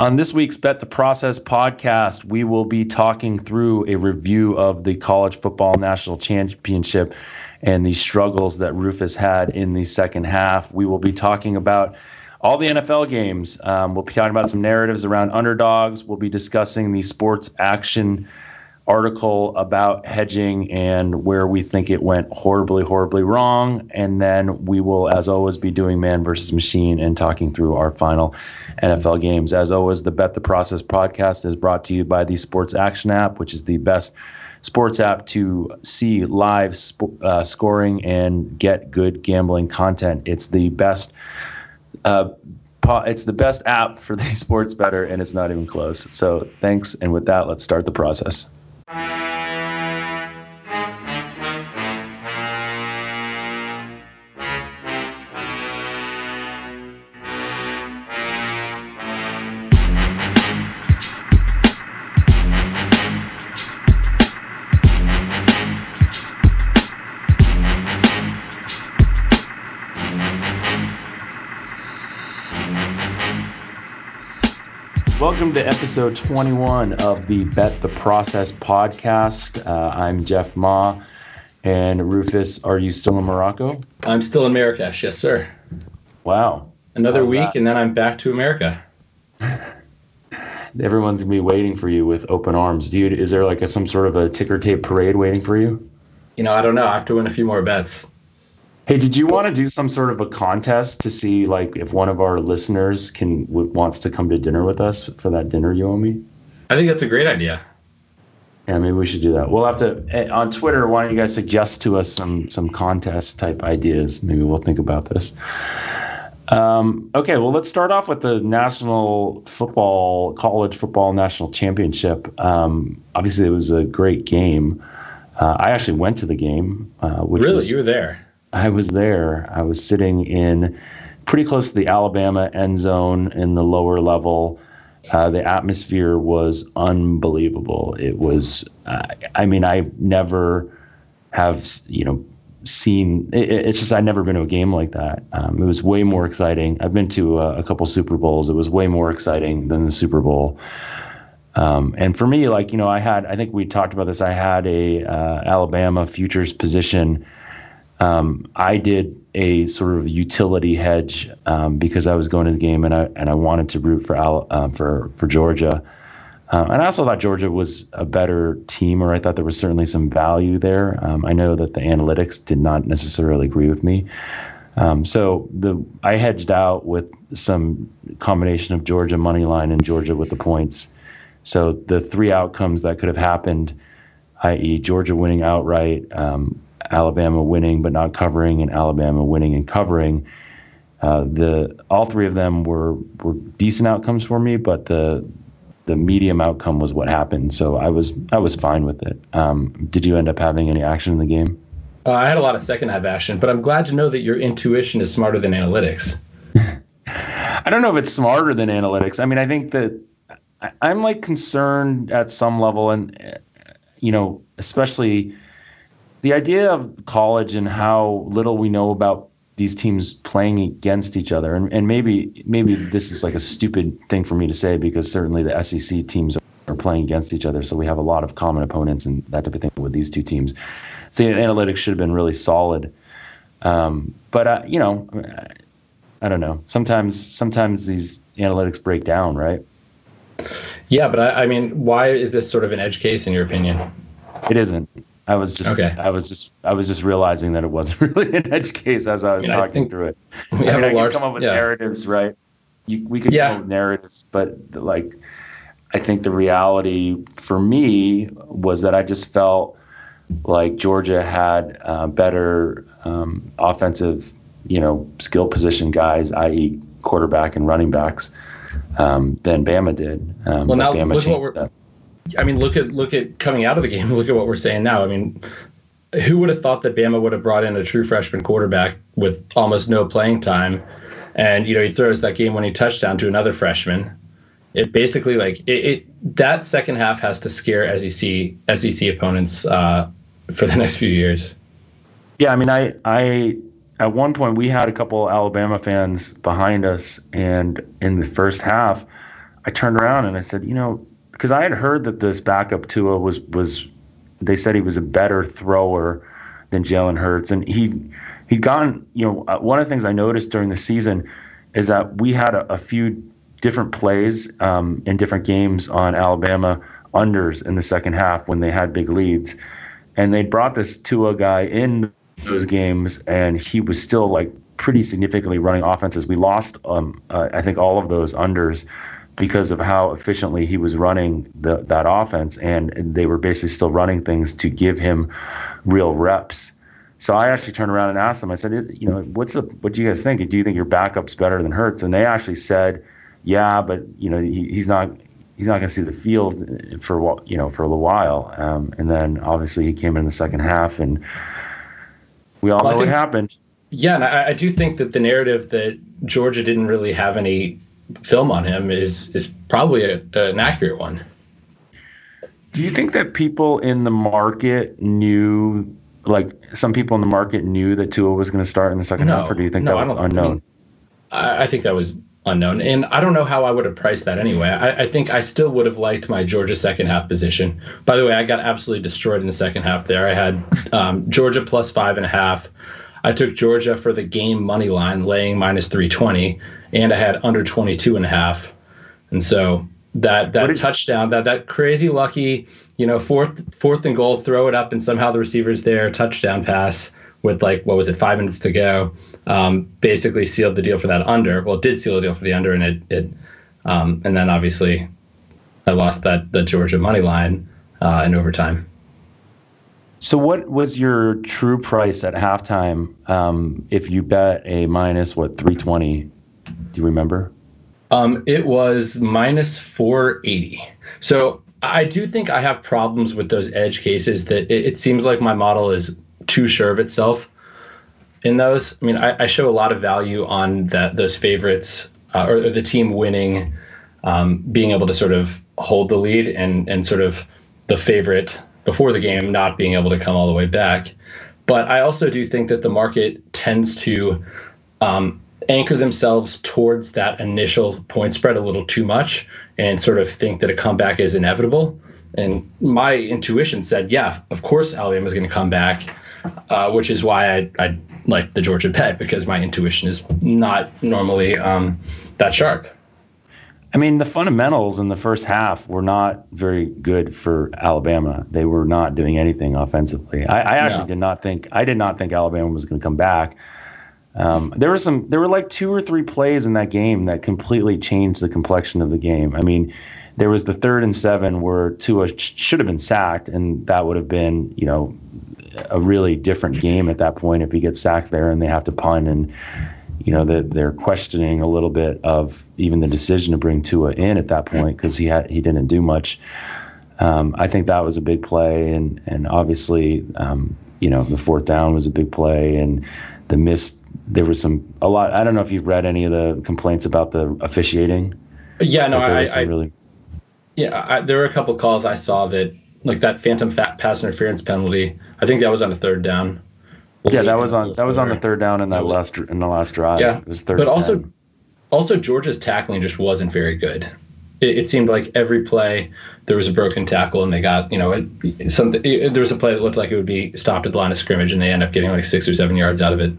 On this week's Bet the Process podcast, we will be talking through a review of the college football national championship and the struggles that Rufus had in the second half. We will be talking about all the NFL games. Um, we'll be talking about some narratives around underdogs. We'll be discussing the sports action article about hedging and where we think it went horribly, horribly wrong. And then we will, as always, be doing man versus machine and talking through our final NFL games. As always, the Bet the Process podcast is brought to you by the Sports Action app, which is the best sports app to see live sp- uh, scoring and get good gambling content. It's the best. Uh, it's the best app for the sports better, and it's not even close. So thanks, and with that, let's start the process. Welcome episode 21 of the Bet the Process podcast. Uh, I'm Jeff Ma. And Rufus, are you still in Morocco? I'm still in Marrakesh, yes, sir. Wow. Another How's week, that? and then I'm back to America. Everyone's gonna be waiting for you with open arms. Dude, is there like a, some sort of a ticker tape parade waiting for you? You know, I don't know. I have to win a few more bets. Hey, did you want to do some sort of a contest to see like if one of our listeners can wants to come to dinner with us for that dinner you owe me? I think that's a great idea. Yeah, maybe we should do that. We'll have to eh, on Twitter. Why don't you guys suggest to us some some contest type ideas? Maybe we'll think about this. Um, okay, well, let's start off with the national football, college football national championship. Um, obviously, it was a great game. Uh, I actually went to the game. Uh, really, was, you were there? I was there. I was sitting in pretty close to the Alabama end zone in the lower level. Uh, the atmosphere was unbelievable. It was, uh, I mean, I never have, you know, seen. It, it's just I've never been to a game like that. Um, it was way more exciting. I've been to a, a, couple Super Bowls. It was way more exciting than the Super Bowl. Um, and for me, like you know, I had. I think we talked about this. I had a uh, Alabama futures position um, I did a sort of utility hedge um, because I was going to the game and I and I wanted to root for Al, uh, for for Georgia. Uh, and I also thought Georgia was a better team, or I thought there was certainly some value there. Um, I know that the analytics did not necessarily agree with me. Um, so the I hedged out with some combination of Georgia money line and Georgia with the points. So the three outcomes that could have happened, i.e., Georgia winning outright, um, Alabama winning but not covering, and Alabama winning and covering. Uh, the all three of them were were decent outcomes for me, but the the medium outcome was what happened. So I was I was fine with it. Um, did you end up having any action in the game? Uh, I had a lot of second half action, but I'm glad to know that your intuition is smarter than analytics. I don't know if it's smarter than analytics. I mean, I think that I'm like concerned at some level, and you know, especially the idea of college and how little we know about these teams playing against each other, and, and maybe maybe this is like a stupid thing for me to say because certainly the SEC teams are playing against each other, so we have a lot of common opponents and that type of thing with these two teams. So the analytics should have been really solid, um, but uh, you know, I don't know. Sometimes sometimes these analytics break down, right? Yeah, but I, I mean, why is this sort of an edge case in your opinion? It isn't. I was just okay. I was just I was just realizing that it wasn't really an edge case as I was I talking through it. I mean, I large, come up with yeah. narratives, right? You, we could yeah. come up with narratives, but like I think the reality for me was that I just felt like Georgia had uh, better um, offensive, you know, skill position guys, i.e., quarterback and running backs, um, than Bama did. Um, well, now Bama look what we're. That. I mean, look at look at coming out of the game. Look at what we're saying now. I mean, who would have thought that Bama would have brought in a true freshman quarterback with almost no playing time, and you know he throws that game-winning touchdown to another freshman. It basically like it, it that second half has to scare SEC SEC opponents uh, for the next few years. Yeah, I mean, I I at one point we had a couple Alabama fans behind us, and in the first half I turned around and I said, you know, because I had heard that this backup Tua was was they said he was a better thrower than Jalen Hurts, and he he'd gotten you know uh, one of the things I noticed during the season is that we had a, a few different plays um, in different games on Alabama unders in the second half when they had big leads, and they brought this Tua guy in those games, and he was still like pretty significantly running offenses. We lost, um, uh, I think, all of those unders because of how efficiently he was running the, that offense, and they were basically still running things to give him real reps. So I actually turned around and asked them. I said, you know, what's the what do you guys think? Do you think your backup's better than Hurts? And they actually said, yeah, but you know, he, he's not he's not going to see the field for you know for a little while. Um, and then obviously he came in the second half, and we all well, know think, what happened. Yeah, and I, I do think that the narrative that Georgia didn't really have any film on him is is probably a, an accurate one. Do you think that people in the market knew, like some people in the market knew that Tua was going to start in the second no, half, or do you think no, that was unknown? I, mean, I, think that was unknown, and I don't know how I would have priced that anyway. I, I think I still would have liked my Georgia second half position. By the way, I got absolutely destroyed in the second half. There, I had um, Georgia plus five and a half. I took Georgia for the game money line, laying minus 320, and I had under 22 and a half. And so that that touchdown, that that crazy lucky, you know, fourth fourth and goal, throw it up, and somehow the receiver's there, touchdown pass with like what was it, five minutes to go, um, basically sealed the deal for that under. Well, it did seal the deal for the under, and it it, um, and then obviously, I lost that the Georgia money line uh, in overtime. So, what was your true price at halftime um, if you bet a minus what three twenty? Do you remember? Um, it was minus four eighty. So I do think I have problems with those edge cases. That it, it, seems like my model is too sure of itself in those. I mean, I, I show a lot of value on that those favorites uh, or, or, the team winning, um, being able to sort of hold the lead and and sort of the favorite before the game not being able to come all the way back. But I also do think that the market tends to um, anchor themselves towards that initial point spread a little too much and sort of think that a comeback is inevitable. And my intuition said, yeah, of course Alabama is going to come back, uh, which is why I, I like the Georgia bet because my intuition is not normally um, that sharp. I mean, the fundamentals in the first half were not very good for Alabama. They were not doing anything offensively. I, I actually did not think I did not think Alabama was going to come back. Um, there were some there were like two or three plays in that game that completely changed the complexion of the game. I mean, there was the third and seven where Tua sh- should have been sacked, and that would have been you know a really different game at that point if he gets sacked there and they have to punt and you know that they're questioning a little bit of even the decision to bring Tua in at that point because he had he didn't do much. Um, I think that was a big play, and and obviously, um, you know, the fourth down was a big play, and the miss. There was some a lot. I don't know if you've read any of the complaints about the officiating. Yeah, no, I, I really. Yeah, I, there were a couple calls I saw that like that phantom fat pass interference penalty. I think that was on a third down yeah, that was on that was on the third down in that last in the last drive. Yeah, it was third. But also, also Georgia's tackling just wasn't very good. It, it, seemed like every play there was a broken tackle, and they got you know it, something. It, there was a play that looked like it would be stopped at the line of scrimmage, and they end up getting like six or seven yards out of it.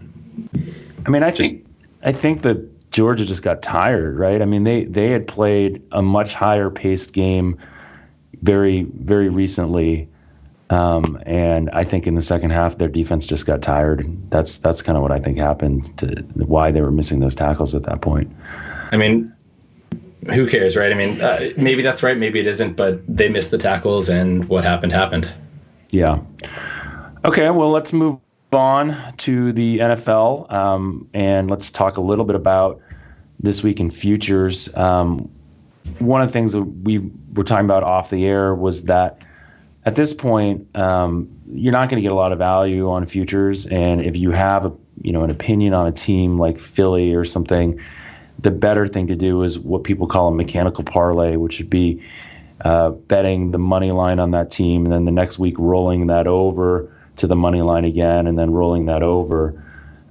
I mean, I think I think that Georgia just got tired, right? I mean, they they had played a much higher paced game very very recently um, and I think in the second half, their defense just got tired. That's that's kind of what I think happened to why they were missing those tackles at that point. I mean, who cares, right? I mean, uh, maybe that's right, maybe it isn't, but they missed the tackles, and what happened happened. Yeah. Okay, well, let's move on to the NFL, um, and let's talk a little bit about this week in futures. Um, one of the things that we were talking about off the air was that at this point, um, you're not going to get a lot of value on futures. And if you have a, you know, an opinion on a team like Philly or something, the better thing to do is what people call a mechanical parlay, which would be uh, betting the money line on that team, and then the next week rolling that over to the money line again, and then rolling that over.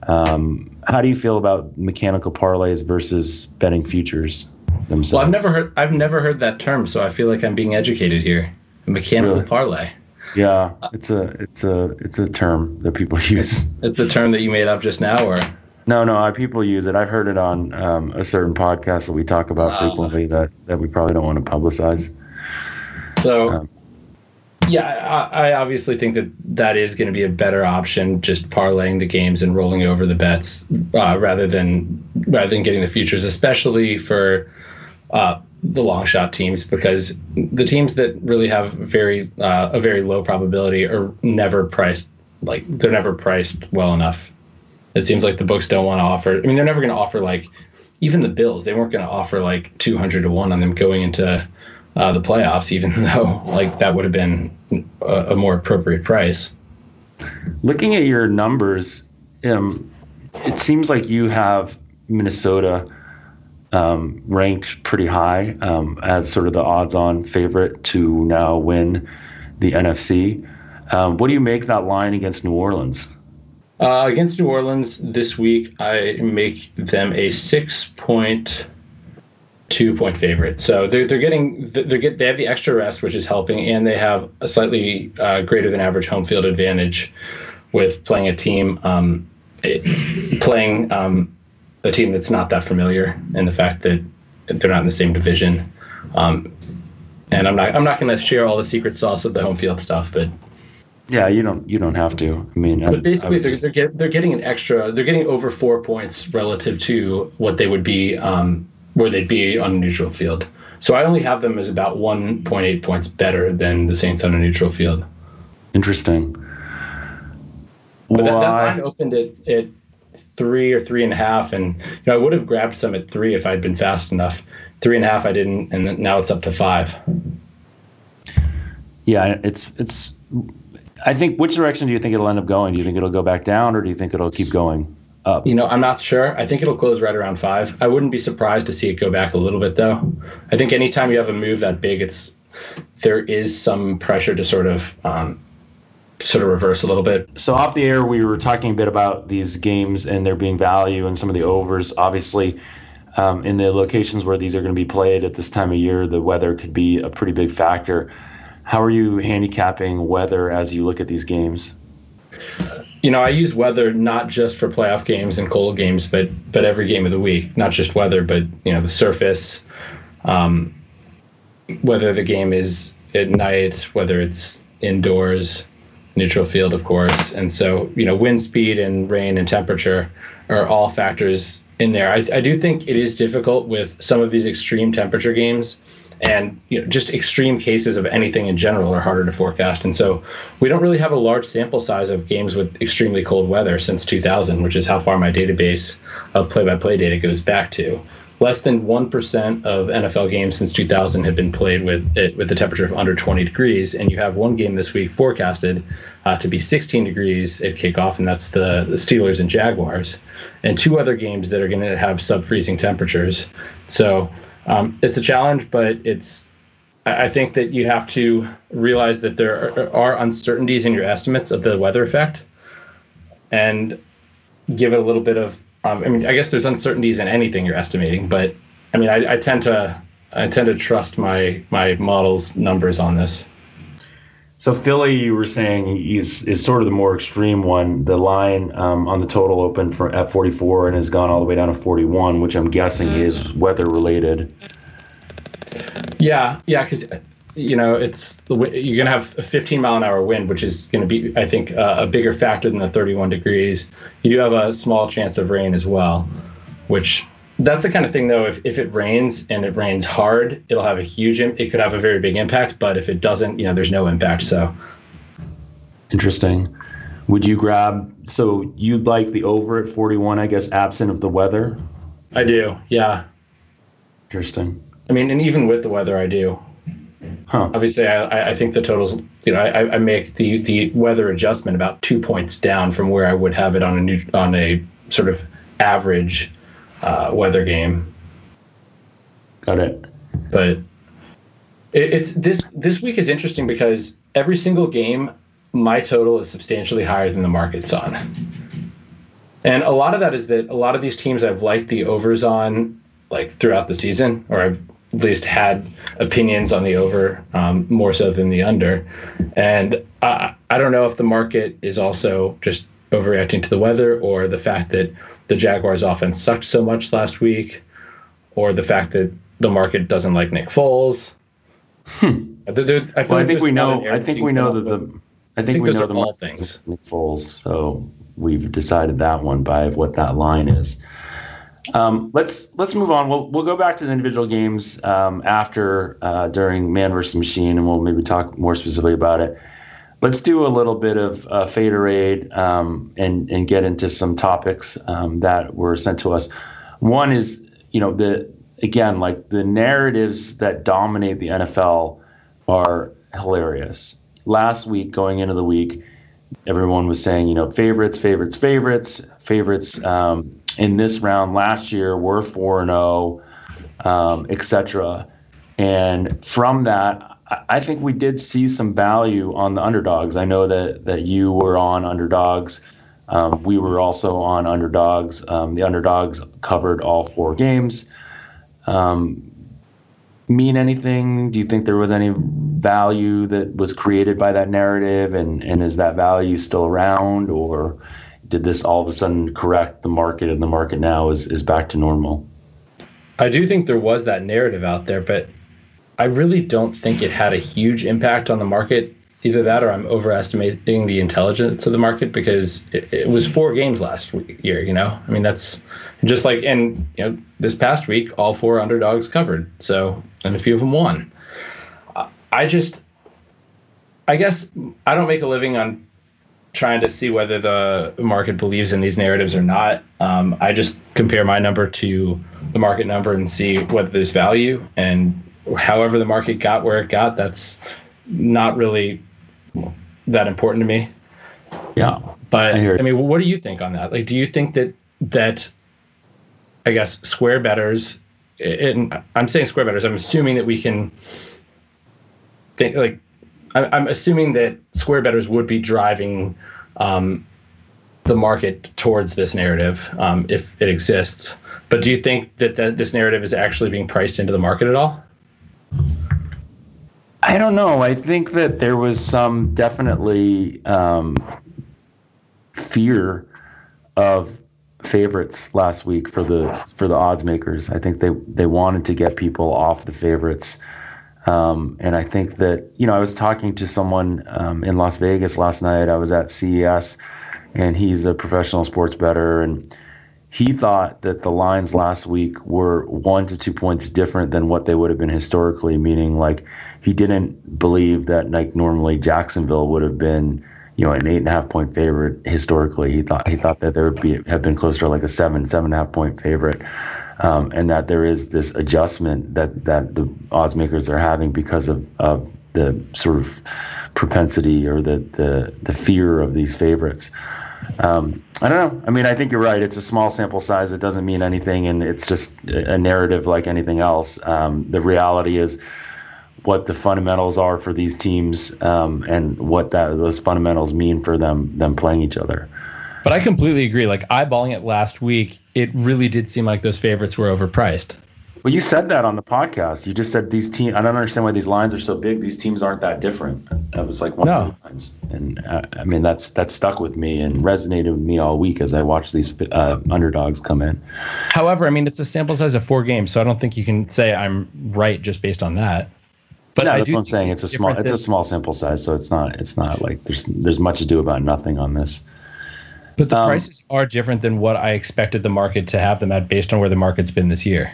Um, how do you feel about mechanical parlays versus betting futures? themselves. Well, I've never heard I've never heard that term, so I feel like I'm being educated here. Mechanical really? parlay. Yeah, it's a it's a it's a term that people use. It's a term that you made up just now, or no, no, I, people use it. I've heard it on um, a certain podcast that we talk about frequently that that we probably don't want to publicize. So, um, yeah, I, I, obviously think that that is going to be a better option, just parlaying the games and rolling over the bets uh, rather than rather than getting the futures, especially for uh, the long shot teams, because the teams that really have very uh, a very low probability are never priced like they're never priced well enough. It seems like the books don't want to offer. I mean, they're never going to offer like even the Bills. They weren't going to offer like two hundred to one on them going into uh, the playoffs, even though like that would have been a, a, more appropriate price. Looking at your numbers, um, it seems like you have Minnesota um, ranked pretty high um, as sort of the odds-on favorite to now win the NFC. Um, what do you make that line against New Orleans? Uh, against New Orleans this week, I make them a six point two point favorite. So they're they're getting they're get they have the extra rest, which is helping, and they have a slightly uh, greater than average home field advantage with playing a team um, playing um, a team that's not that familiar, and the fact that they're not in the same division. Um, and I'm not I'm not going to share all the secret sauce of the home field stuff, but yeah, you don't you don't have to. I mean, but basically, they're, they're, get, they're getting an extra. They're getting over four points relative to what they would be um, where they'd be on a neutral field. So I only have them as about 1.8 points better than the Saints on a neutral field. Interesting. But that, that, line opened at, at three or three and a half, and you know I would have grabbed some at three if I'd been fast enough. Three and a half, I didn't, and now it's up to five. Yeah, it's it's. I think which direction do you think it'll end up going? Do you think it'll go back down, or do you think it'll keep going? up? You know, I'm not sure. I think it'll close right around five. I wouldn't be surprised to see it go back a little bit, though. I think anytime you have a move that big, it's there is some pressure to sort of um, sort of reverse a little bit. So off the air, we were talking a bit about these games and there being value and some of the overs. Obviously, um, in the locations where these are going to be played at this time of year, the weather could be a pretty big factor. How are you handicapping weather as you look at these games? you know, I use weather not just for playoff games and cold games, but but every game of the week. Not just weather, but you know, the surface, um, whether the game is at night, whether it's indoors, neutral field, of course. And so, you know, wind speed and rain and temperature are all factors in there. I, I do think it is difficult with some of these extreme temperature games and you know, just extreme cases of anything in general are harder to forecast. And so we don't really have a large sample size of games with extremely cold weather since 2000, which is how far my database of play-by-play data goes back to. Less than one percent of NFL games since 2000 have been played with it with the temperature of under 20 degrees, and you have one game this week forecasted uh, to be 16 degrees at kickoff, and that's the, the Steelers and Jaguars, and two other games that are going to have sub-freezing temperatures. So um, it's a challenge, but it's I think that you have to realize that there are, uncertainties in your estimates of the weather effect, and give it a little bit of. Um, I mean, I guess there's uncertainties in anything you're estimating, but I mean, I, I tend to I tend to trust my my model's numbers on this. So Philly, you were saying is is sort of the more extreme one. The line um, on the total opened for at 44 and has gone all the way down to 41, which I'm guessing is weather related. Yeah, yeah, because you know it's you're gonna have a 15 mile an hour wind, which is to be, I think, uh, a bigger factor than the 31 degrees. You do have a small chance of rain as well, which that's the kind of thing though if, if it rains and it rains hard it'll have a huge it could have a very big impact but if it doesn't you know there's no impact so. Interesting. Would you grab so you'd like the over at 41 i guess absent of the weather? I do yeah. Interesting. I mean and even with the weather i do. Huh. obviously I, I think the totals you know I, I make the the weather adjustment about two points down from where i would have it on a new on a sort of average uh, weather game. Got it. But it, it's this this week is interesting because every single game, my total is substantially higher than the market's on. And a lot of that is that a lot of these teams I've liked the overs on like throughout the season, or I've at least had opinions on the over um, more so than the under. And I, I don't know if the market is also just overreacting to the weather or the fact that the Jaguars offense sucked so much last week or the fact that the market doesn't like Nick Foles. Hmm. I, well, like I think we know. I think we know that the. I think, I think we know the all things. Nick Foles, so we've decided that one by what that line is. Um, let's let's move on. We'll we'll go back to the individual games um, after uh, during man versus machine, and we'll maybe talk more specifically about it. Let's do a little bit of uh, faderade um, and and get into some topics um, that were sent to us. One is you know the again like the narratives that dominate the NFL are hilarious. Last week, going into the week, everyone was saying you know favorites, favorites, favorites, favorites. Um, in this round last year were 4 0, um, etc. And from that, I think we did see some value on the underdogs. I know that that you were on underdogs. Um, we were also on underdogs. Um, the underdogs covered all four games. Um, mean anything? Do you think there was any value that was created by that narrative, and and is that value still around, or did this all of a sudden correct the market and the market now is, is back to normal? I do think there was that narrative out there, but I really don't think it had a huge impact on the market. Either that or I'm overestimating the intelligence of the market because it, it was four games last week, year, you know? I mean, that's just like, and, you know, this past week, all four underdogs covered. So, and a few of them won. I just, I guess I don't make a living on trying to see whether the market believes in these narratives or not. Um, I just compare my number to the market number and see whether there's value. And however the market got where it got, that's not really that important to me. Yeah, but I, I mean, what do you think on that? Like, do you think that that I guess square betters, and I'm saying square betters. I'm assuming that we can think like I'm assuming that square betters would be driving um, the market towards this narrative um, if it exists. But do you think that, that this narrative is actually being priced into the market at all? I don't know. I think that there was some definitely um, fear of favorites last week for the for the odds makers. I think they they wanted to get people off the favorites. Um, and I think that, you know, I was talking to someone um, in Las Vegas last night. I was at CES, and he's a professional sports bettor. And he thought that the lines last week were one to two points different than what they would have been historically, meaning like he didn't believe that, like, normally Jacksonville would have been. You know, an eight and a half point favorite historically. He thought he thought that there would be have been closer to like a seven, seven and a half point favorite um, and that there is this adjustment that that the odds makers are having because of of the sort of propensity or the the, the fear of these favorites. Um, I don't know. I mean, I think you're right. It's a small sample size. It doesn't mean anything, and it's just a narrative like anything else. Um, the reality is what the fundamentals are for these teams um, and what that those fundamentals mean for them them playing each other. But I completely agree. Like eyeballing it last week, it really did seem like those favorites were overpriced. Well, you said that on the podcast. You just said these teams. I don't understand why these lines are so big. These teams aren't that different. That was like one no. of the lines, and uh, I mean that's that stuck with me and resonated with me all week as I watched these uh, underdogs come in. However, I mean it's a sample size of four games, so I don't think you can say I'm right just based on that. But no, that's what I'm saying. It's a small. It's a small sample size, so it's not. It's not like there's there's much ado about nothing on this. But the um, prices are different than what I expected the market to have them at based on where the market's been this year.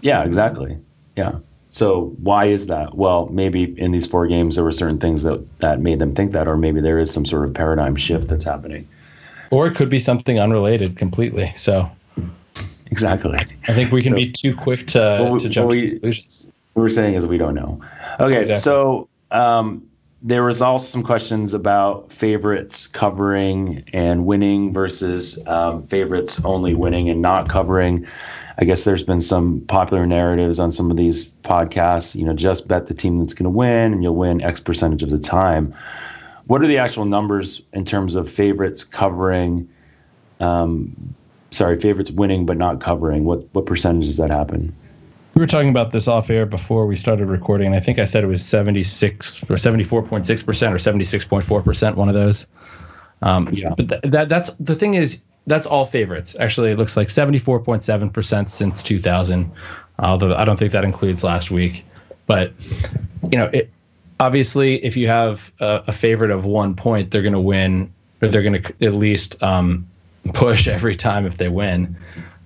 Yeah, exactly. Yeah. So why is that? Well, maybe in these four games there were certain things that that made them think that, or maybe there is some sort of paradigm shift that's happening. Or it could be something unrelated completely. So exactly. I think we can so, be too quick to, we, to jump we, to conclusions. We're saying is we don't know. Okay, exactly. so um, there was also some questions about favorites covering and winning versus um, favorites only winning and not covering. I guess there's been some popular narratives on some of these podcasts. You know, just bet the team that's going to win, and you'll win X percentage of the time. What are the actual numbers in terms of favorites covering um, sorry, favorites winning but not covering. What what percentage does that happen? We were talking about this off air before we started recording. and I think I said it was 76 or 74.6% or 76.4%, one of those. Um, yeah. But th- that that's the thing is that's all favorites. Actually, it looks like 74.7% since 2000. Although I don't think that includes last week. But you know, it obviously if you have a, a favorite of one point, they're going to win, or they're going to at least um, push every time if they win.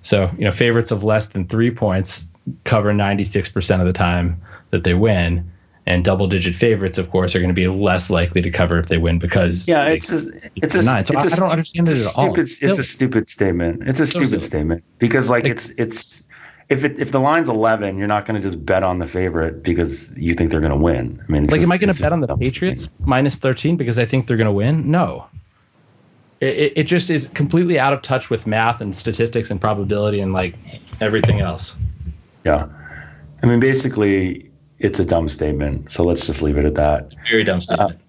So you know, favorites of less than three points cover 96% of the time that they win. And double digit favorites of course are going to be less likely to cover if they win because yeah it's a, it's a. So it's I, I don't understand it at stupid, all it's no. a stupid statement. It's a stupid statement because like, like it's it's if it, if the line's 11 you're not going to just bet on the favorite because you think they're going to win. I mean like just, am i going to bet on the patriots minus 13 because i think they're going to win? No. It, it just is completely out of touch with math and statistics and probability and like everything else yeah. I mean basically it's a dumb statement so let's just leave it at that. Very dumb statement.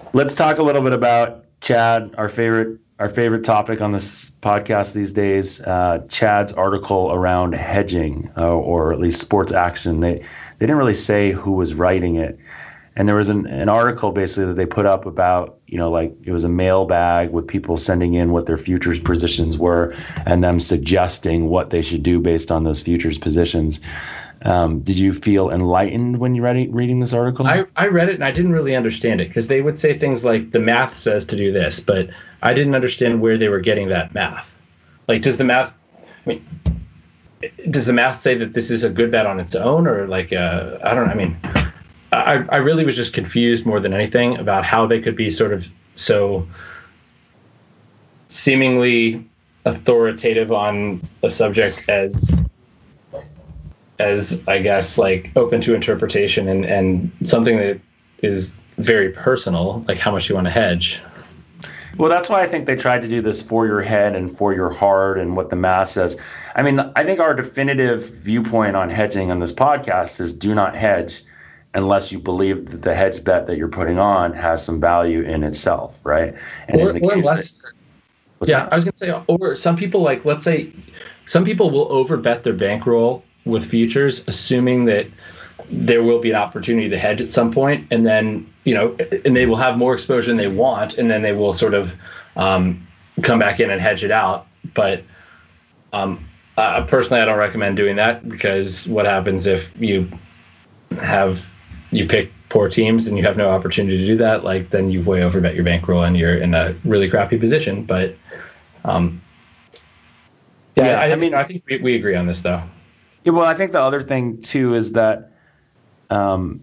uh, let's talk a little bit about chad our favorite our favorite topic on this podcast these days, uh, Chad's article around hedging, uh, or at least sports action. They they didn't really say who was writing it, and there was an, an article basically that they put up about you know like it was a mailbag with people sending in what their futures positions were, and them suggesting what they should do based on those futures positions. Um, did you feel enlightened when you read reading this article? I, I read it and I didn't really understand it because they would say things like the math says to do this, but I didn't understand where they were getting that math. Like, does the math? I mean, does the math say that this is a good bet on its own, or like uh, I don't know. I mean, I I really was just confused more than anything about how they could be sort of so seemingly authoritative on a subject as as I guess like open to interpretation and and something that is very personal, like how much you want to hedge. Well, that's why I think they tried to do this for your head and for your heart and what the math says. I mean, I think our definitive viewpoint on hedging on this podcast is do not hedge unless you believe that the hedge bet that you're putting on has some value in itself, right? And or, in the case unless, that, yeah, that? I was going to say, or some people like, let's say, some people will overbet their bankroll with futures, assuming that there will be an opportunity to hedge at some point, and then you know, and they will have more exposure than they want, and then they will sort of um, come back in and hedge it out. But um, uh, personally, I don't recommend doing that because what happens if you have you pick poor teams and you have no opportunity to do that? Like then you've way overbet your bankroll and you're in a really crappy position. But um, yeah, yeah I, I mean, I think we, we agree on this though. Yeah, well, I think the other thing too is that um,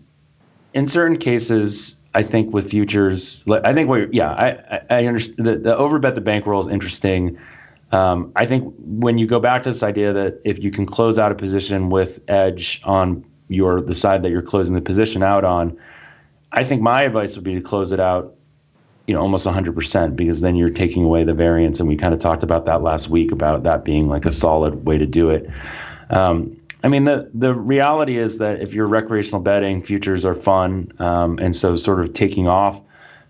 in certain cases, I think with futures, I think what, yeah, I, I understand the, the overbet the bankroll is interesting. Um, I think when you go back to this idea that if you can close out a position with edge on your the side that you're closing the position out on, I think my advice would be to close it out, you know, almost 100% because then you're taking away the variance, and we kind of talked about that last week about that being like a solid way to do it. Um, I mean, the the reality is that if you're recreational betting, futures are fun, um, and so sort of taking off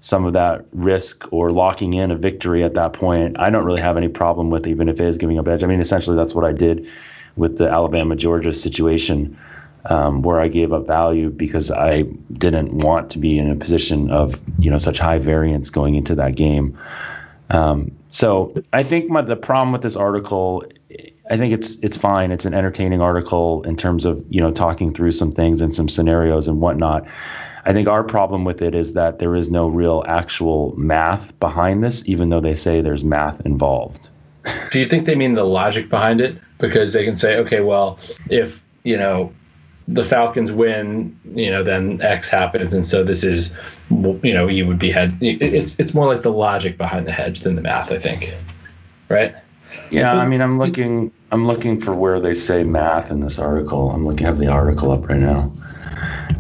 some of that risk or locking in a victory at that point, I don't really have any problem with, even if it is giving up edge. I mean, essentially that's what I did with the Alabama Georgia situation, um, where I gave up value because I didn't want to be in a position of you know such high variance going into that game. Um, so I think my, the problem with this article I think it's it's fine. It's an entertaining article in terms of you know talking through some things and some scenarios and whatnot. I think our problem with it is that there is no real actual math behind this, even though they say there's math involved. Do you think they mean the logic behind it? Because they can say, okay, well, if you know the Falcons win, you know, then X happens, and so this is, you know, you would be head. It's it's more like the logic behind the hedge than the math, I think, right? Yeah, I mean, I'm looking. I'm looking for where they say math in this article. I'm looking. I have the article up right now.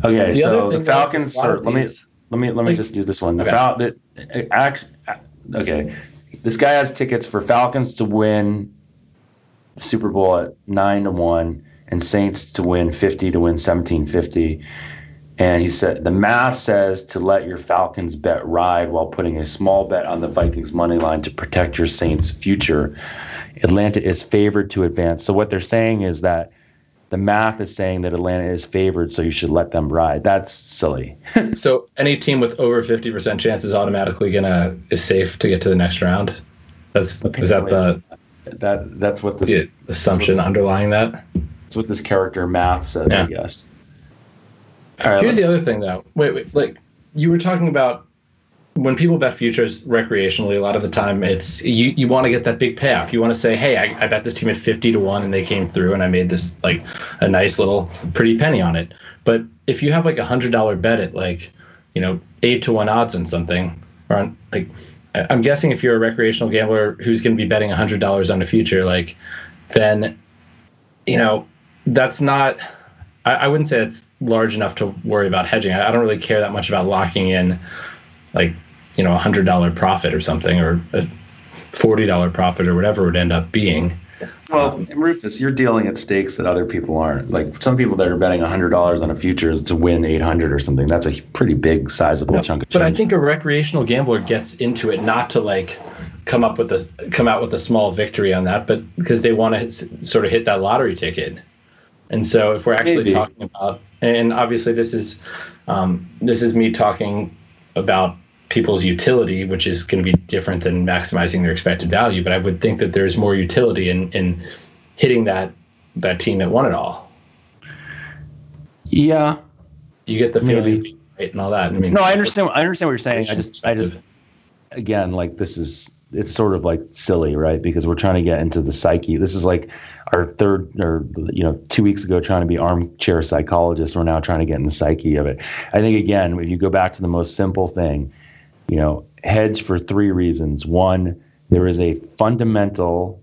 Okay, the so the Falcons. Are, let me let me let me just do this one. The okay. Fal. The, act, okay, this guy has tickets for Falcons to win Super Bowl at nine to one, and Saints to win fifty to win seventeen fifty. And he said the math says to let your Falcons bet ride while putting a small bet on the Vikings money line to protect your Saints' future Atlanta is favored to advance. So what they're saying is that the math is saying that Atlanta is favored, so you should let them ride. That's silly. so any team with over fifty percent chance is automatically gonna is safe to get to the next round. That's is that the that that's what the assumption underlying that. That's what this character math says, yeah. I guess. All right, Here's the other thing, though. Wait, wait, like you were talking about when people bet futures recreationally, a lot of the time it's you, you want to get that big payoff. You want to say, hey, I, I bet this team at 50 to 1 and they came through and I made this like a nice little pretty penny on it. But if you have like a hundred dollar bet at like, you know, eight to one odds on something, or on like I'm guessing if you're a recreational gambler who's going to be betting a hundred dollars on a future, like, then, you know, that's not. I, I wouldn't say it's large enough to worry about hedging. I, I don't really care that much about locking in, like you know a hundred dollar profit or something or a forty dollar profit or whatever it would end up being. Well, Rufus, you're dealing at stakes that other people aren't. Like some people that are betting a hundred dollars on a futures to win eight hundred or something. That's a pretty big, sizable no, chunk of. Change. But I think a recreational gambler gets into it not to like come up with a come out with a small victory on that, but because they want to sort of hit that lottery ticket. And so, if we're actually Maybe. talking about, and obviously this is um, this is me talking about people's utility, which is going to be different than maximizing their expected value. But I would think that there's more utility in in hitting that that team that won it all. Yeah, you get the feeling right and all that. I mean, no, I understand. I understand what you're saying. I just, I just, again, like this is it's sort of like silly, right? Because we're trying to get into the psyche. This is like our third, or you know, two weeks ago, trying to be armchair psychologists. We're now trying to get in the psyche of it. I think again, if you go back to the most simple thing, you know, hedge for three reasons. One, there is a fundamental,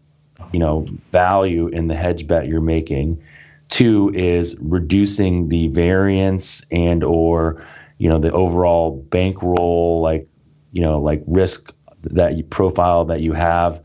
you know, value in the hedge bet you're making. Two is reducing the variance and or you know the overall bankroll like you know like risk that you profile that you have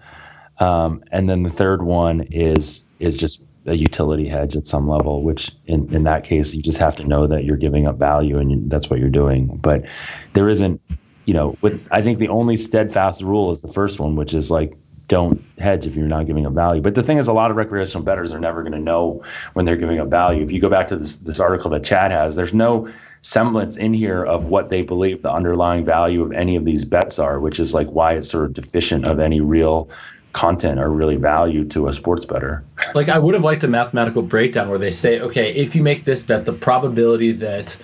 um, and then the third one is is just a utility hedge at some level which in, in that case you just have to know that you're giving up value and that's what you're doing but there isn't you know, with I think the only steadfast rule is the first one, which is like don't hedge if you're not giving up value. But the thing is, a lot of recreational bettors are never going to know when they're giving up value. If you go back to this this article that Chad has, there's no semblance in here of what they believe the underlying value of any of these bets are, which is like why it's sort of deficient of any real content or really value to a sports better. Like I would have liked a mathematical breakdown where they say, okay, if you make this bet, the probability that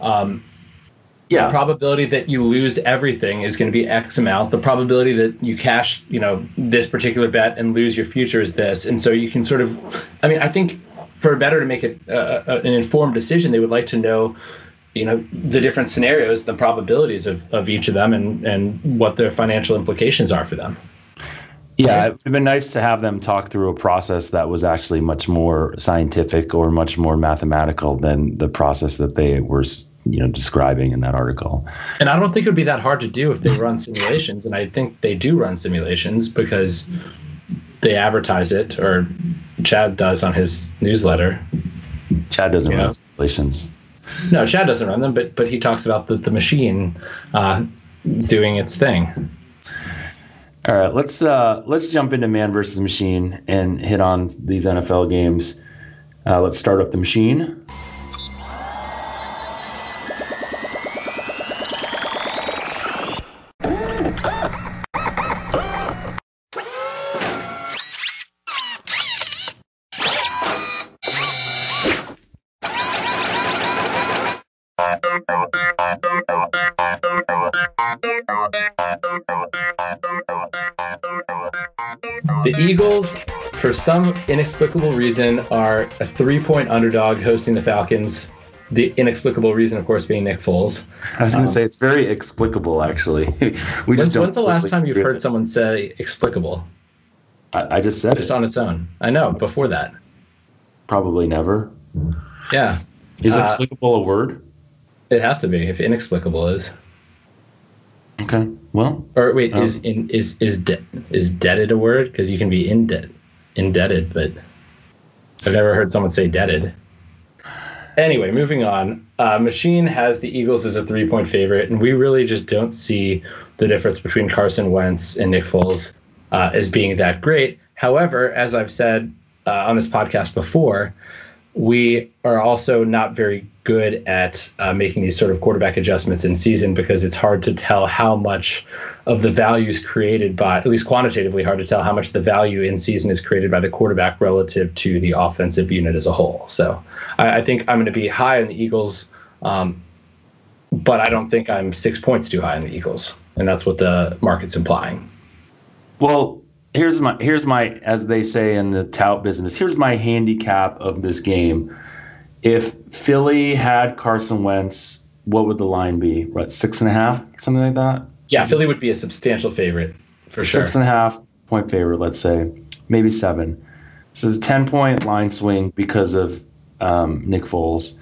um, yeah. the probability that you lose everything is going to be X amount. The probability that you cash, you know, this particular bet and lose your future is this. And so you can sort of, I mean, I think for a better to make it uh, an informed decision, they would like to know, you know, the different scenarios, the probabilities of, of each of them, and and what their financial implications are for them. Yeah, it'd been nice to have them talk through a process that was actually much more scientific or much more mathematical than the process that they were you know describing in that article. And I don't think it would be that hard to do if they run simulations, and I think they do run simulations because they advertise it, or Chad does on his newsletter. Chad doesn't run simulations. No, Chad doesn't run them, but but he talks about the the machine uh, doing its thing. All right, let's uh, let's jump into man versus machine and hit on these NFL games. Uh, let's start up the machine. Some inexplicable reason, are a three point underdog hosting the Falcons. The inexplicable reason, of course, being Nick Foles. I was going to um, say it's very explicable, actually. we just don't. When's the last time you've heard someone say explicable? I, I just said just it. on its own. I know. Before that, probably never. Yeah. Is uh, explicable a word? It has to be. If inexplicable is. Okay. Well. Or wait, um, is in is is de- is debted a word? Because you can be in debt, indebted, but I've never heard someone say debted. Anyway, moving on. Uh, Machine has the Eagles as a three point favorite, and we really just don't see the difference between Carson Wentz and Nick Foles uh, as being that great. However, as I've said uh, on this podcast before, we are also not very good at uh, making these sort of quarterback adjustments in season because it's hard to tell how much of the value is created by, at least quantitatively, hard to tell how much the value in season is created by the quarterback relative to the offensive unit as a whole. So I, I think I'm going to be high on the Eagles, um, but I don't think I'm six points too high on the Eagles, and that's what the market's implying. Well, here's my here's my as they say in the tout business. Here's my handicap of this game. If Philly had Carson Wentz, what would the line be? What six and a half, something like that? Yeah, Philly would be a substantial favorite for sure. Six and a half point favorite, let's say, maybe seven. So it's a ten point line swing because of um, Nick Foles.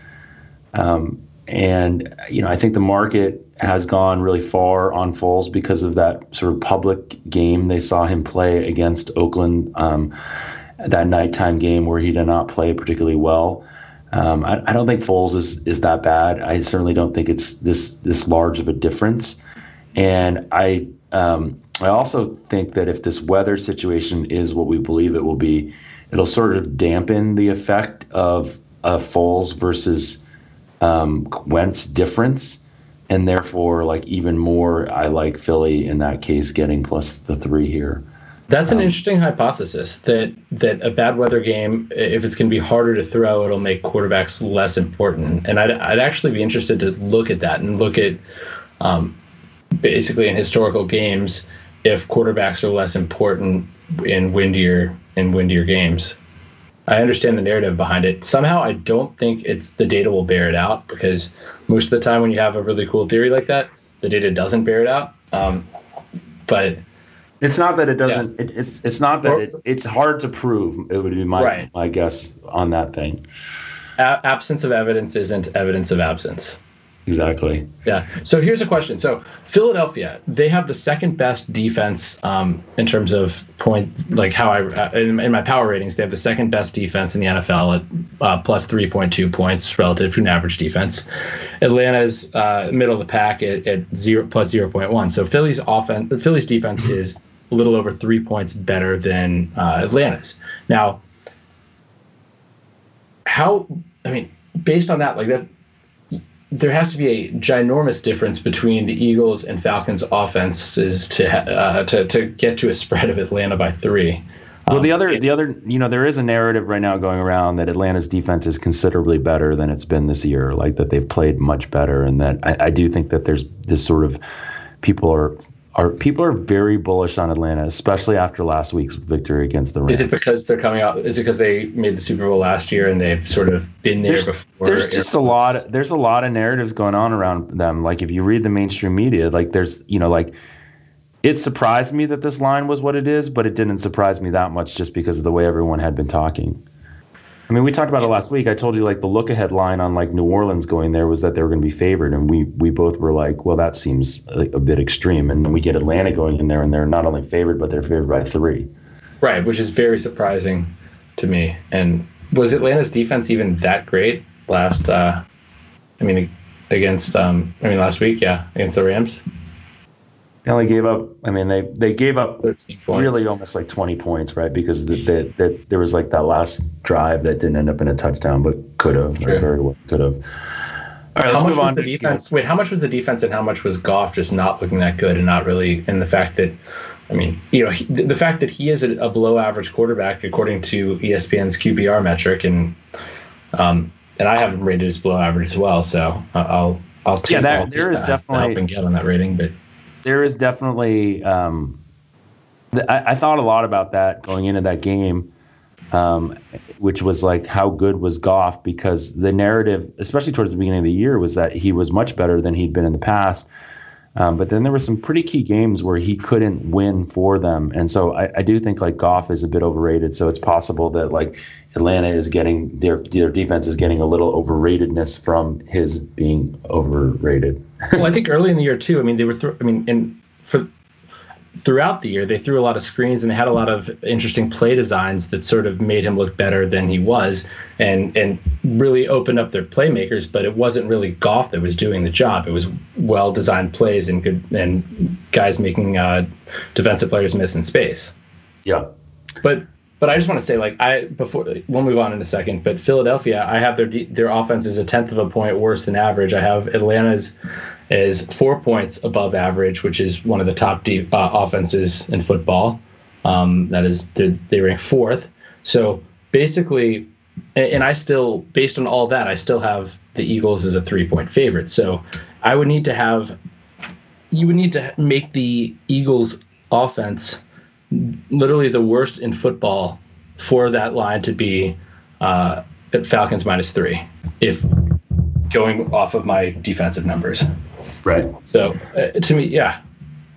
Um, and you know, I think the market has gone really far on Foles because of that sort of public game they saw him play against Oakland, um, that nighttime game where he did not play particularly well. Um, I, I, don't think Foles is is that bad. I certainly don't think it's this this large of a difference. And I um, I also think that if this weather situation is what we believe it will be, it'll sort of dampen the effect of of Foles versus um, Wentz difference and therefore like even more i like philly in that case getting plus the three here. That's an um, interesting hypothesis that that a bad weather game if it's going to be harder to throw it'll make quarterbacks less important. And i'd, I'd actually be interested to look at that and look at um, basically in historical games if quarterbacks are less important in windier in windier games I understand the narrative behind it. Somehow, I don't think it's the data will bear it out because most of the time, when you have a really cool theory like that, the data doesn't bear it out. Um, but it's not that it doesn't. Yeah. It, it's it's not that it, it's hard to prove. It would be my right. my guess on that thing. A- absence of evidence isn't evidence of absence. Exactly. Yeah. So here's a question. So Philadelphia, they have the second best defense um, in terms of point, like how I uh, in, in, my power ratings, they have the second best defense in the NFL at uh, plus 3.2 points relative to an average defense. Atlanta's uh, middle of the pack at, at zero plus 0.1. So Philly's offense, Philly's defense is a little over three points better than uh, Atlanta's. Now, how? I mean, based on that, like that there has to be a ginormous difference between the Eagles and Falcons offenses to uh, to to get to a spread of Atlanta by three. Well, the um, other, the other, you know, there is a narrative right now going around that Atlanta's defense is considerably better than it's been this year. Like that they've played much better, and that I, I do think that there's this sort of people are are people are very bullish on Atlanta, especially after last week's victory against the Rams. Is it because they're coming out? Is it because they made the Super Bowl last year and they've sort of been there there's, before? There's just a lot. Of, there's a lot of narratives going on around them. Like if you read the mainstream media, like there's you know like it surprised me that this line was what it is, but it didn't surprise me that much just because of the way everyone had been talking. I mean, we talked about it last week. I told you like the look ahead line on like New Orleans going there was that they were going to be favored, and we we both were like, well, that seems like a bit extreme. And then we get Atlanta going in there, and they're not only favored, but they're favored by three. Right, which is very surprising to me. And was Atlanta's defense even that great last? Uh, I mean, against um, I mean last week, yeah, against the Rams. They only gave up. I mean, they they gave up really almost like 20 points, right? Because the, the, the, there was like that last drive that didn't end up in a touchdown, but could have, sure. very well could have. All right, let's how move on. The defense. Wait, how much was the defense, and how much was Goff just not looking that good, and not really, and the fact that, I mean, you know, he, the fact that he is a, a, below average quarterback according to ESPN's QBR metric, and um, and I have him rated as below average as well, so I'll I'll take yeah, that, there the, is definitely help and get on that rating, but there is definitely. Um, I, I, thought a lot about that going into that game, um, which was like how good was Goff because the narrative, especially towards the beginning of the year, was that he was much better than he'd been in the past. Um, but then there were some pretty key games where he couldn't win for them, and so I, I, do think like Goff is a bit overrated. So it's possible that like Atlanta is getting their their defense is getting a little overratedness from his being overrated. Well, I think early in the year too. I mean, they were. Th- I mean, and for throughout the year, they threw a lot of screens and they had a lot of interesting play designs that sort of made him look better than he was, and and really opened up their playmakers. But it wasn't really Goff that was doing the job. It was well designed plays and good and guys making uh, defensive players miss in space. Yeah. but but I just want to say, like, I before we'll move on in a second. But Philadelphia, I have their their offense is a tenth of a point worse than average. I have Atlanta's is four points above average, which is one of the top deep uh, offenses in football. Um, that is, they rank fourth. So basically, and I still, based on all that, I still have the Eagles as a three point favorite. So I would need to have, you would need to make the Eagles offense literally the worst in football for that line to be uh, Falcons minus three, if going off of my defensive numbers. Right. So uh, to me, yeah.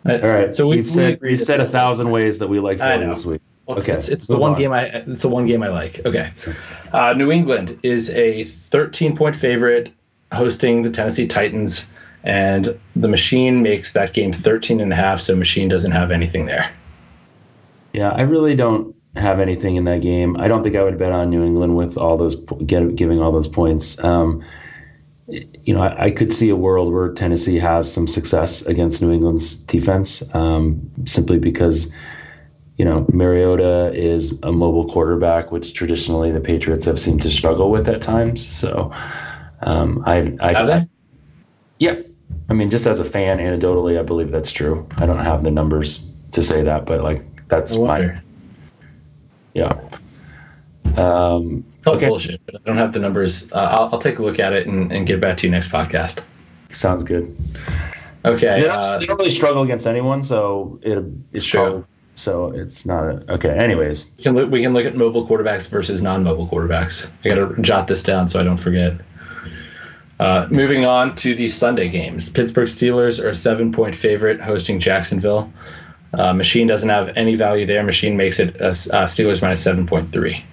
All right. So we've we said we said a thousand ways that we like Philly this week. Well, okay. It's, it's the one on. game I it's the one game I like. Okay. Uh, New England is a 13 point favorite hosting the Tennessee Titans and the machine makes that game 13 and a half so machine doesn't have anything there. Yeah, I really don't have anything in that game. I don't think I would bet on New England with all those get, giving all those points. Um, you know, I, I, could see a world where Tennessee has some success against New England's defense, um, simply because you know Mariota is a mobile quarterback, which traditionally the Patriots have seemed to struggle with at times. So, um, I, I, have they? Yeah, I mean, just as a fan, anecdotally, I believe that's true. I don't have the numbers to say that, but like that's my yeah. Um, okay. bullshit. I don't have the numbers. Uh, I'll, I'll, take a look at it and, and get back to you next podcast. Sounds good. Okay. They don't, uh, they don't really struggle against anyone, so it, it's true. Probably, so it's not a, okay. Anyways, we can look. We can look at mobile quarterbacks versus non-mobile quarterbacks. I got to jot this down so I don't forget. Uh, moving on to the Sunday games, Pittsburgh Steelers are a seven-point favorite hosting Jacksonville. Uh, machine doesn't have any value there. Machine makes it a, uh, Steelers minus seven point three.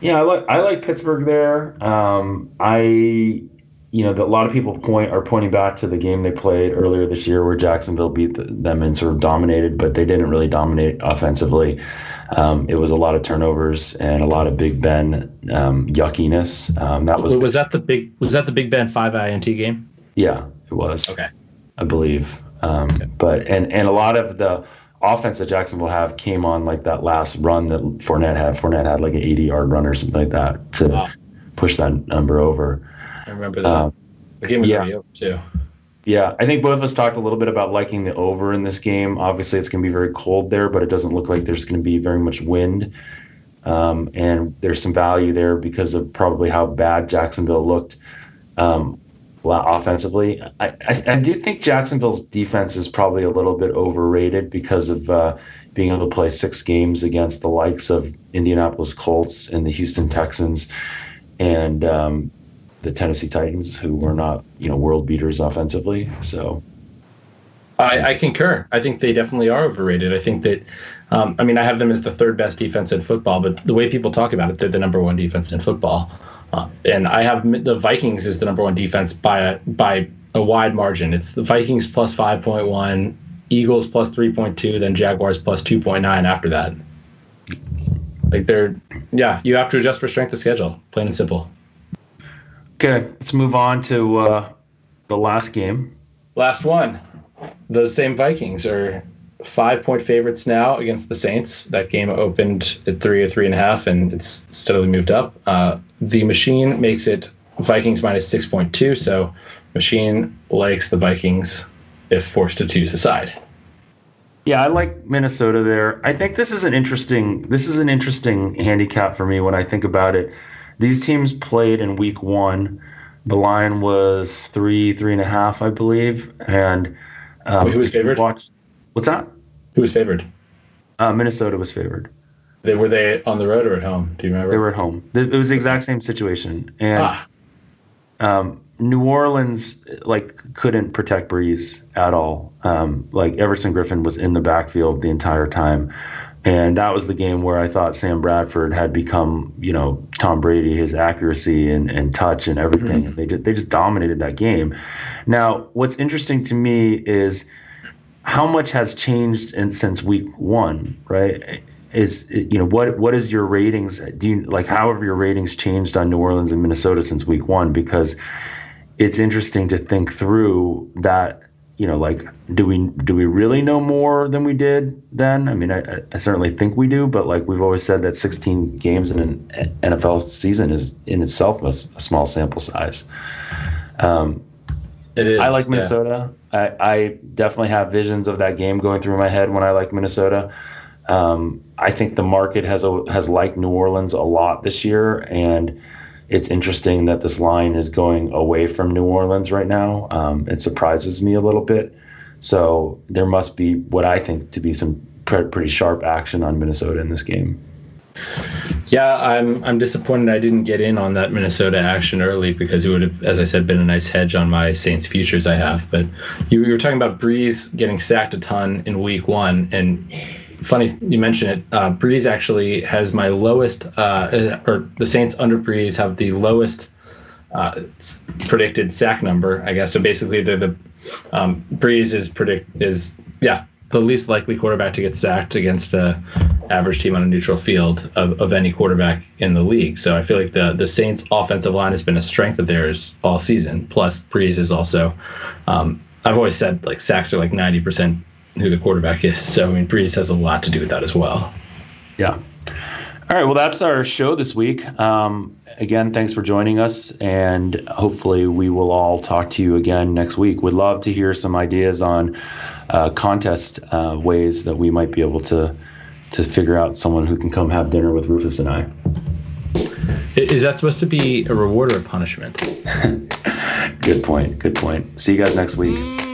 Yeah, I like I like Pittsburgh there. Um, I, you know, the, a lot of people point are pointing back to the game they played earlier this year where Jacksonville beat the, them and sort of dominated, but they didn't really dominate offensively. Um, it was a lot of turnovers and a lot of Big Ben um, yuckiness. Um, that was was that the big was that the Big Ben five INT game? Yeah, it was. Okay, I believe. Um, okay. But and and a lot of the offense that Jacksonville have came on like that last run that Fournette had. Fournette had like an 80 yard run or something like that to wow. push that number over. I remember that. Um, the game was yeah. over too. Yeah, I think both of us talked a little bit about liking the over in this game. Obviously, it's going to be very cold there, but it doesn't look like there's going to be very much wind. Um, and there's some value there because of probably how bad Jacksonville looked um, offensively. I, I, I, do think Jacksonville's defense is probably a little bit overrated because of uh, being able to play six games against the likes of Indianapolis Colts and the Houston Texans and um, the Tennessee Titans, who were not you know world beaters offensively. So. I, I concur. I think they definitely are overrated. I think that, um, I mean, I have them as the third best defense in football, but the way people talk about it, they're the number one defense in football. Uh, and I have the Vikings is the number one defense by a, by a wide margin. It's the Vikings plus 5.1, Eagles plus 3.2, then Jaguars plus 2.9 after that. Like they're, yeah, you have to adjust for strength of schedule, plain and simple. Okay, let's move on to uh, the last game. Last one. Those same Vikings are five point favorites now against the Saints. That game opened at three or three and a half, and it's steadily moved up. Uh, the machine makes it Vikings minus 6.2, so machine likes the Vikings if forced to choose a side. Yeah, I like Minnesota there. I think this is an interesting this is an interesting handicap for me when I think about it. These teams played in week one. The line was three, three and a half, I believe. And um, who was favored? Watch, what's that? Who was favored? Uh, Minnesota was favored. They were they on the road or at home? Do you remember? They were at home. It was the exact same situation, and ah. um, New Orleans like couldn't protect Brees at all. Um, like Everson Griffen was in the backfield the entire time, and that was the game where I thought Sam Bradford had become, you know, Tom Brady, his accuracy and, and touch and everything. Mm-hmm. They just, they just dominated that game. Now, what's interesting to me is how much has changed in, since week one, right? is you know what what is your ratings do you like how have your ratings changed on New Orleans and Minnesota since week 1 because it's interesting to think through that you know, like, do we do we really know more than we did then? I mean, I, I certainly think we do, but like we've always said, that 16 games in an NFL season is in itself a, a small sample size. Um, it is. I like Minnesota. Yeah. I, I definitely have visions of that game going through my head when I like Minnesota. Um, I think the market has a, has liked New Orleans a lot this year, and it's interesting that this line is going away from New Orleans right now. Um, it surprises me a little bit. So there must be what I think to be some pre- pretty sharp action on Minnesota in this game. Yeah, I'm I'm disappointed I didn't get in on that Minnesota action early because it would have, as I said, been a nice hedge on my Saints futures I have. But you, you were talking about Brees getting sacked a ton in Week One, and funny you mention it. Uh, Brees actually has my lowest, uh, or the Saints under Brees have the lowest uh, predicted sack number. I guess so. Basically, they're the um, Brees is predict is yeah the least likely quarterback to get sacked against a average team on a neutral field of, of any quarterback in the league. So I feel like the the Saints offensive line has been a strength of theirs all season. Plus Brees is also um, I've always said like sacks are like ninety percent who the quarterback is. So I mean Brees has a lot to do with that as well. Yeah. All right. Well, that's our show this week. Um, again, thanks for joining us, and hopefully we will all talk to you again next week. We'd love to hear some ideas on uh, contest uh, ways that we might be able to to figure out someone who can come have dinner with Rufus and I. Is that supposed to be a reward or a punishment? Good point. Good point. See you guys next week.